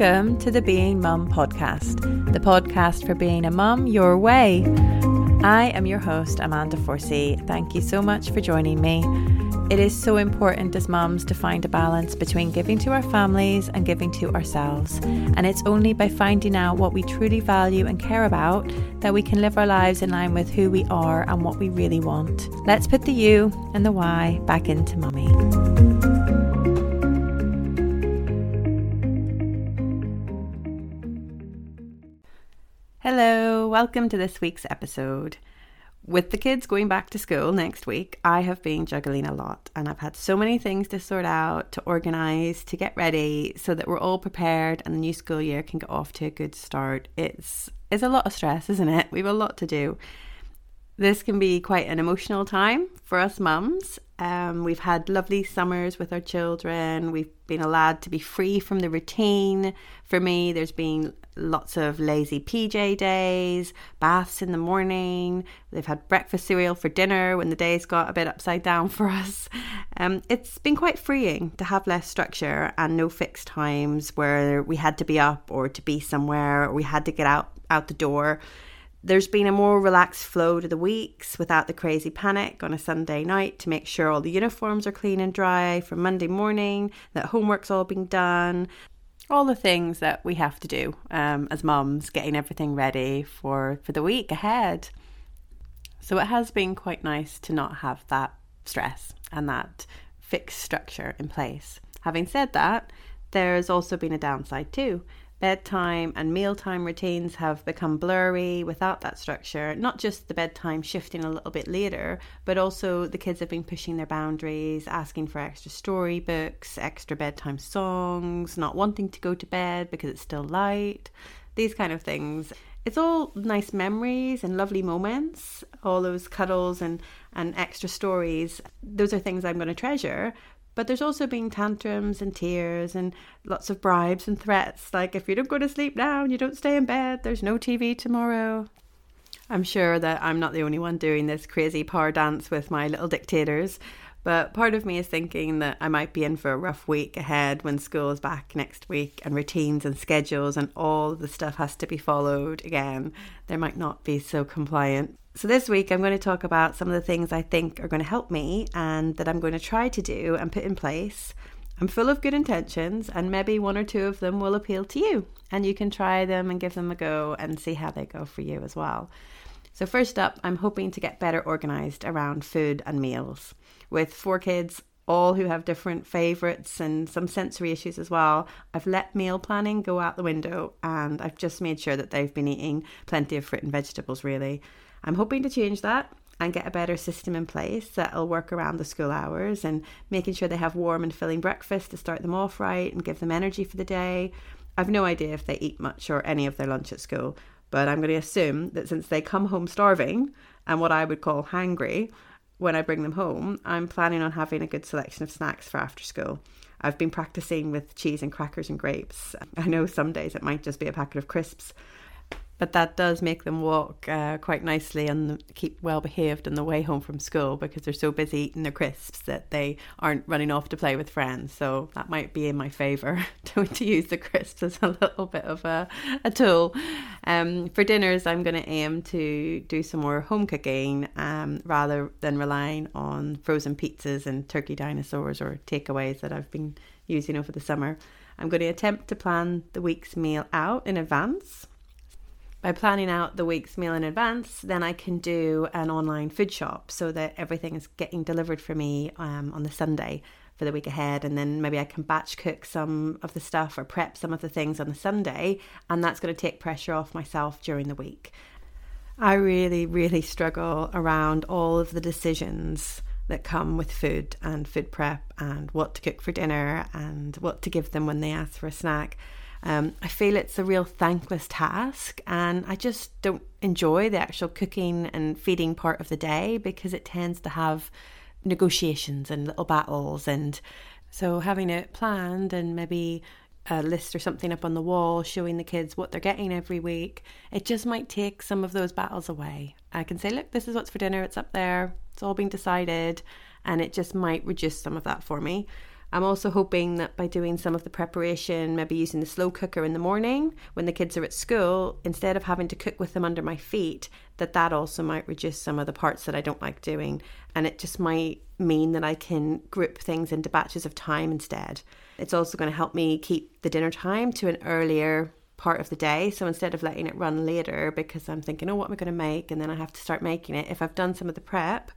Welcome to the Being Mum podcast, the podcast for being a mum your way. I am your host, Amanda Forsey. Thank you so much for joining me. It is so important as mums to find a balance between giving to our families and giving to ourselves. And it's only by finding out what we truly value and care about that we can live our lives in line with who we are and what we really want. Let's put the you and the why back into mummy. Welcome to this week's episode. With the kids going back to school next week, I have been juggling a lot and I've had so many things to sort out, to organise, to get ready so that we're all prepared and the new school year can get off to a good start. It's it's a lot of stress, isn't it? We've a lot to do. This can be quite an emotional time for us mums. Um, we've had lovely summers with our children. We've been allowed to be free from the routine. For me, there's been lots of lazy PJ days, baths in the morning. They've had breakfast cereal for dinner when the days got a bit upside down for us. Um, it's been quite freeing to have less structure and no fixed times where we had to be up or to be somewhere or we had to get out out the door. There's been a more relaxed flow to the weeks without the crazy panic on a Sunday night to make sure all the uniforms are clean and dry for Monday morning, that homework's all been done, all the things that we have to do um, as mums, getting everything ready for, for the week ahead. So it has been quite nice to not have that stress and that fixed structure in place. Having said that, there's also been a downside too bedtime and mealtime routines have become blurry without that structure. Not just the bedtime shifting a little bit later, but also the kids have been pushing their boundaries, asking for extra storybooks, extra bedtime songs, not wanting to go to bed because it's still light, these kind of things. It's all nice memories and lovely moments, all those cuddles and, and extra stories. Those are things I'm going to treasure. But there's also been tantrums and tears and lots of bribes and threats, like if you don't go to sleep now and you don't stay in bed, there's no TV tomorrow. I'm sure that I'm not the only one doing this crazy power dance with my little dictators, but part of me is thinking that I might be in for a rough week ahead when school is back next week and routines and schedules and all the stuff has to be followed again. There might not be so compliant. So, this week I'm going to talk about some of the things I think are going to help me and that I'm going to try to do and put in place. I'm full of good intentions, and maybe one or two of them will appeal to you, and you can try them and give them a go and see how they go for you as well. So, first up, I'm hoping to get better organized around food and meals. With four kids, all who have different favourites and some sensory issues as well. I've let meal planning go out the window and I've just made sure that they've been eating plenty of fruit and vegetables, really. I'm hoping to change that and get a better system in place that'll work around the school hours and making sure they have warm and filling breakfast to start them off right and give them energy for the day. I've no idea if they eat much or any of their lunch at school, but I'm going to assume that since they come home starving and what I would call hangry when I bring them home, I'm planning on having a good selection of snacks for after school. I've been practicing with cheese and crackers and grapes. I know some days it might just be a packet of crisps, but that does make them walk uh, quite nicely and keep well behaved on the way home from school because they're so busy eating their crisps that they aren't running off to play with friends. So that might be in my favour to, to use the crisps as a little bit of a, a tool. Um, for dinners, I'm going to aim to do some more home cooking um, rather than relying on frozen pizzas and turkey dinosaurs or takeaways that I've been using over the summer. I'm going to attempt to plan the week's meal out in advance by planning out the week's meal in advance, then I can do an online food shop so that everything is getting delivered for me um, on the Sunday for the week ahead. And then maybe I can batch cook some of the stuff or prep some of the things on the Sunday. And that's going to take pressure off myself during the week. I really, really struggle around all of the decisions that come with food and food prep and what to cook for dinner and what to give them when they ask for a snack. Um, I feel it's a real thankless task, and I just don't enjoy the actual cooking and feeding part of the day because it tends to have negotiations and little battles. And so, having it planned and maybe a list or something up on the wall showing the kids what they're getting every week, it just might take some of those battles away. I can say, look, this is what's for dinner, it's up there, it's all been decided, and it just might reduce some of that for me. I'm also hoping that by doing some of the preparation, maybe using the slow cooker in the morning when the kids are at school, instead of having to cook with them under my feet, that that also might reduce some of the parts that I don't like doing. And it just might mean that I can group things into batches of time instead. It's also going to help me keep the dinner time to an earlier part of the day. So instead of letting it run later because I'm thinking, oh, what am I going to make? And then I have to start making it. If I've done some of the prep,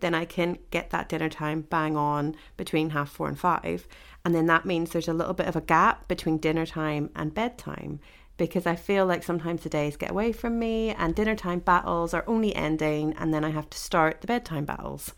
then I can get that dinner time bang on between half four and five. And then that means there's a little bit of a gap between dinner time and bedtime because I feel like sometimes the days get away from me and dinner time battles are only ending and then I have to start the bedtime battles.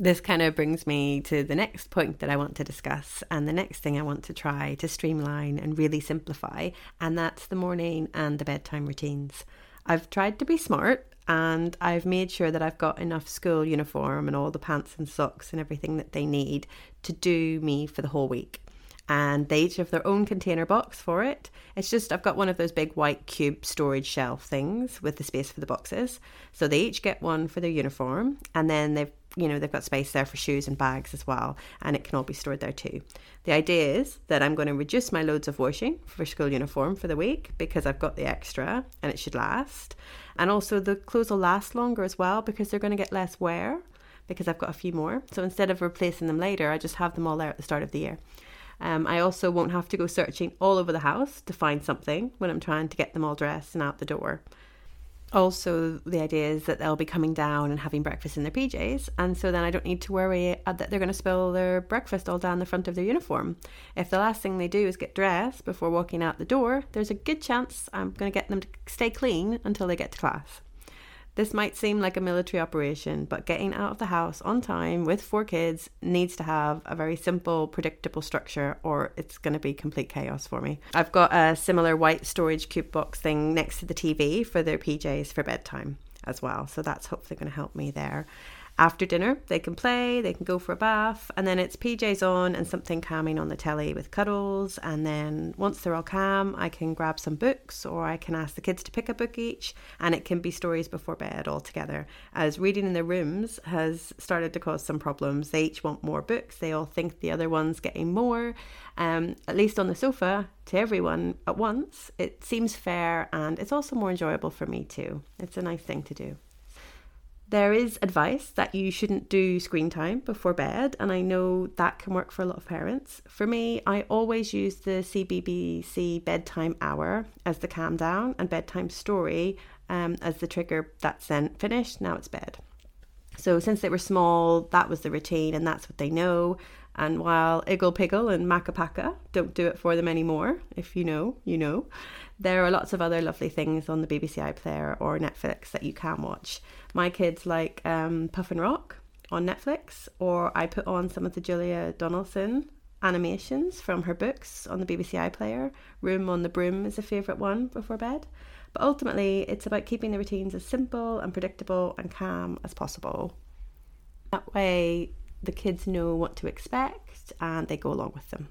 This kind of brings me to the next point that I want to discuss and the next thing I want to try to streamline and really simplify, and that's the morning and the bedtime routines. I've tried to be smart and I've made sure that I've got enough school uniform and all the pants and socks and everything that they need to do me for the whole week. And they each have their own container box for it. It's just, I've got one of those big white cube storage shelf things with the space for the boxes. So they each get one for their uniform, and then they've you know, they've got space there for shoes and bags as well, and it can all be stored there too. The idea is that I'm going to reduce my loads of washing for school uniform for the week because I've got the extra and it should last. And also, the clothes will last longer as well because they're going to get less wear because I've got a few more. So instead of replacing them later, I just have them all there at the start of the year. Um, I also won't have to go searching all over the house to find something when I'm trying to get them all dressed and out the door also the idea is that they'll be coming down and having breakfast in their PJs, and so then I don't need to worry that they're going to spill their breakfast all down the front of their uniform. If the last thing they do is get dressed before walking out the door, there's a good chance I'm going to get them to stay clean until they get to class. This might seem like a military operation, but getting out of the house on time with four kids needs to have a very simple, predictable structure, or it's going to be complete chaos for me. I've got a similar white storage cube box thing next to the TV for their PJs for bedtime as well, so that's hopefully going to help me there. After dinner, they can play, they can go for a bath, and then it's PJs on and something calming on the telly with cuddles. And then once they're all calm, I can grab some books or I can ask the kids to pick a book each, and it can be stories before bed all together. As reading in their rooms has started to cause some problems, they each want more books, they all think the other one's getting more. Um, at least on the sofa, to everyone at once, it seems fair and it's also more enjoyable for me too. It's a nice thing to do. There is advice that you shouldn't do screen time before bed, and I know that can work for a lot of parents. For me, I always use the CBBC bedtime hour as the calm down and bedtime story um, as the trigger that's then finished. Now it's bed. So, since they were small, that was the routine, and that's what they know. And while Iggle Piggle and Makka Pakka don't do it for them anymore, if you know, you know, there are lots of other lovely things on the BBC iPlayer or Netflix that you can watch. My kids like um, Puffin Rock on Netflix, or I put on some of the Julia Donaldson animations from her books on the BBC iPlayer. Room on the Broom is a favourite one before bed. But ultimately, it's about keeping the routines as simple and predictable and calm as possible. That way, the kids know what to expect and they go along with them.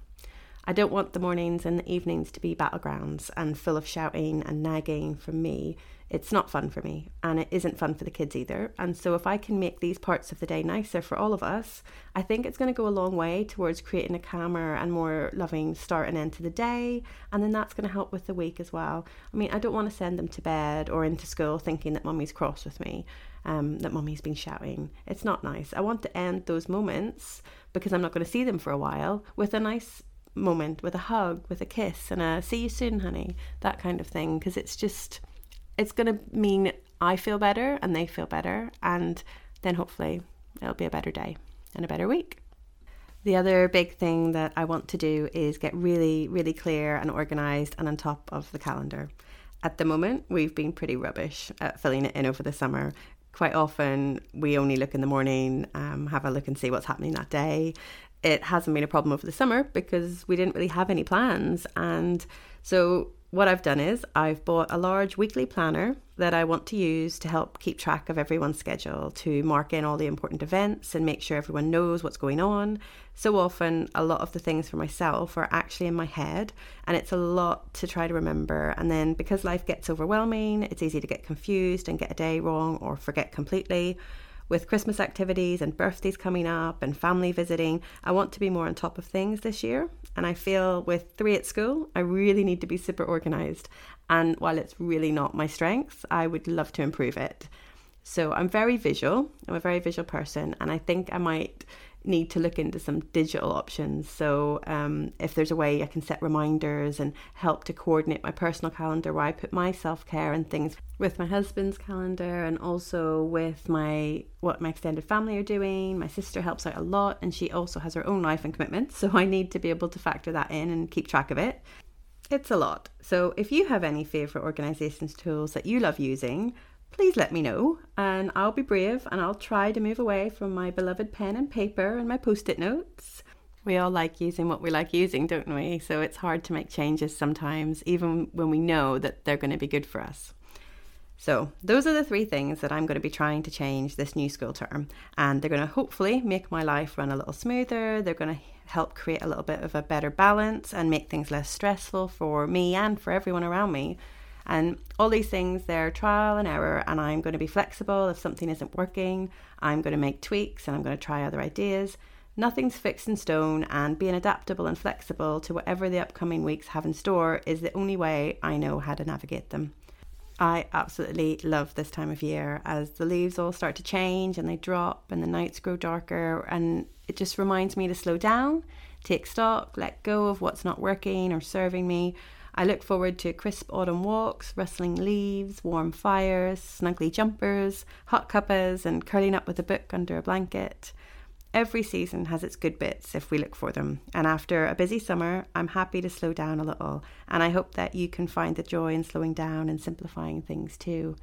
I don't want the mornings and the evenings to be battlegrounds and full of shouting and nagging from me. It's not fun for me, and it isn't fun for the kids either. And so, if I can make these parts of the day nicer for all of us, I think it's going to go a long way towards creating a calmer and more loving start and end to the day. And then that's going to help with the week as well. I mean, I don't want to send them to bed or into school thinking that mummy's cross with me um, that mummy's been shouting. It's not nice. I want to end those moments because I'm not going to see them for a while with a nice moment, with a hug, with a kiss, and a see you soon, honey, that kind of thing. Because it's just, it's going to mean I feel better and they feel better. And then hopefully it'll be a better day and a better week. The other big thing that I want to do is get really, really clear and organized and on top of the calendar. At the moment, we've been pretty rubbish at filling it in over the summer quite often we only look in the morning, um, have a look and see what's happening that day. It hasn't been a problem over the summer because we didn't really have any plans. And so what I've done is I've bought a large weekly planner that I want to use to help keep track of everyone's schedule, to mark in all the important events and make sure everyone knows what's going on. So often, a lot of the things for myself are actually in my head, and it's a lot to try to remember. And then because life gets overwhelming, it's easy to get confused and get a day wrong or forget completely. With Christmas activities and birthdays coming up and family visiting, I want to be more on top of things this year. And I feel with three at school, I really need to be super organized. And while it's really not my strength, I would love to improve it. So I'm very visual. I'm a very visual person, and I think I might need to look into some digital options. So, um, if there's a way I can set reminders and help to coordinate my personal calendar where I put my self care and things with my husband's calendar and also with my what my extended family are doing. My sister helps out a lot and she also has her own life and commitments. So, I need to be able to factor that in and keep track of it. It's a lot. So, if you have any favourite organisations tools that you love using, please let me know and I'll be brave and I'll try to move away from my beloved pen and paper and my post it notes. We all like using what we like using, don't we? So it's hard to make changes sometimes, even when we know that they're going to be good for us. So, those are the three things that I'm going to be trying to change this new school term. And they're going to hopefully make my life run a little smoother. They're going to help create a little bit of a better balance and make things less stressful for me and for everyone around me. And all these things, they're trial and error, and I'm going to be flexible. If something isn't working, I'm going to make tweaks and I'm going to try other ideas. Nothing's fixed in stone, and being adaptable and flexible to whatever the upcoming weeks have in store is the only way I know how to navigate them. I absolutely love this time of year as the leaves all start to change and they drop and the nights grow darker, and it just reminds me to slow down, take stock, let go of what's not working or serving me I look forward to crisp autumn walks, rustling leaves, warm fires, snuggly jumpers, hot cuppas, and curling up with a book under a blanket. Every season has its good bits if we look for them. And after a busy summer, I'm happy to slow down a little. And I hope that you can find the joy in slowing down and simplifying things too.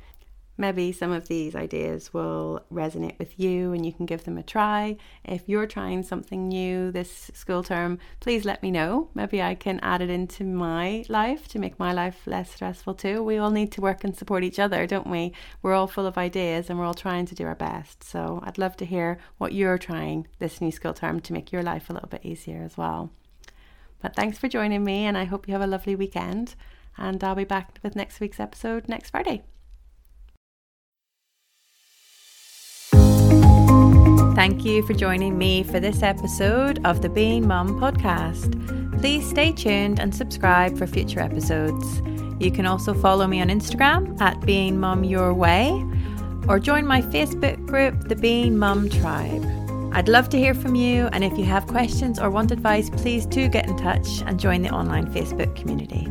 Maybe some of these ideas will resonate with you and you can give them a try. If you're trying something new this school term, please let me know. Maybe I can add it into my life to make my life less stressful too. We all need to work and support each other, don't we? We're all full of ideas and we're all trying to do our best. So I'd love to hear what you're trying this new school term to make your life a little bit easier as well. But thanks for joining me and I hope you have a lovely weekend. And I'll be back with next week's episode next Friday. Thank you for joining me for this episode of the Being Mum podcast. Please stay tuned and subscribe for future episodes. You can also follow me on Instagram at Being Mum Your Way or join my Facebook group, the Being Mum Tribe. I'd love to hear from you, and if you have questions or want advice, please do get in touch and join the online Facebook community.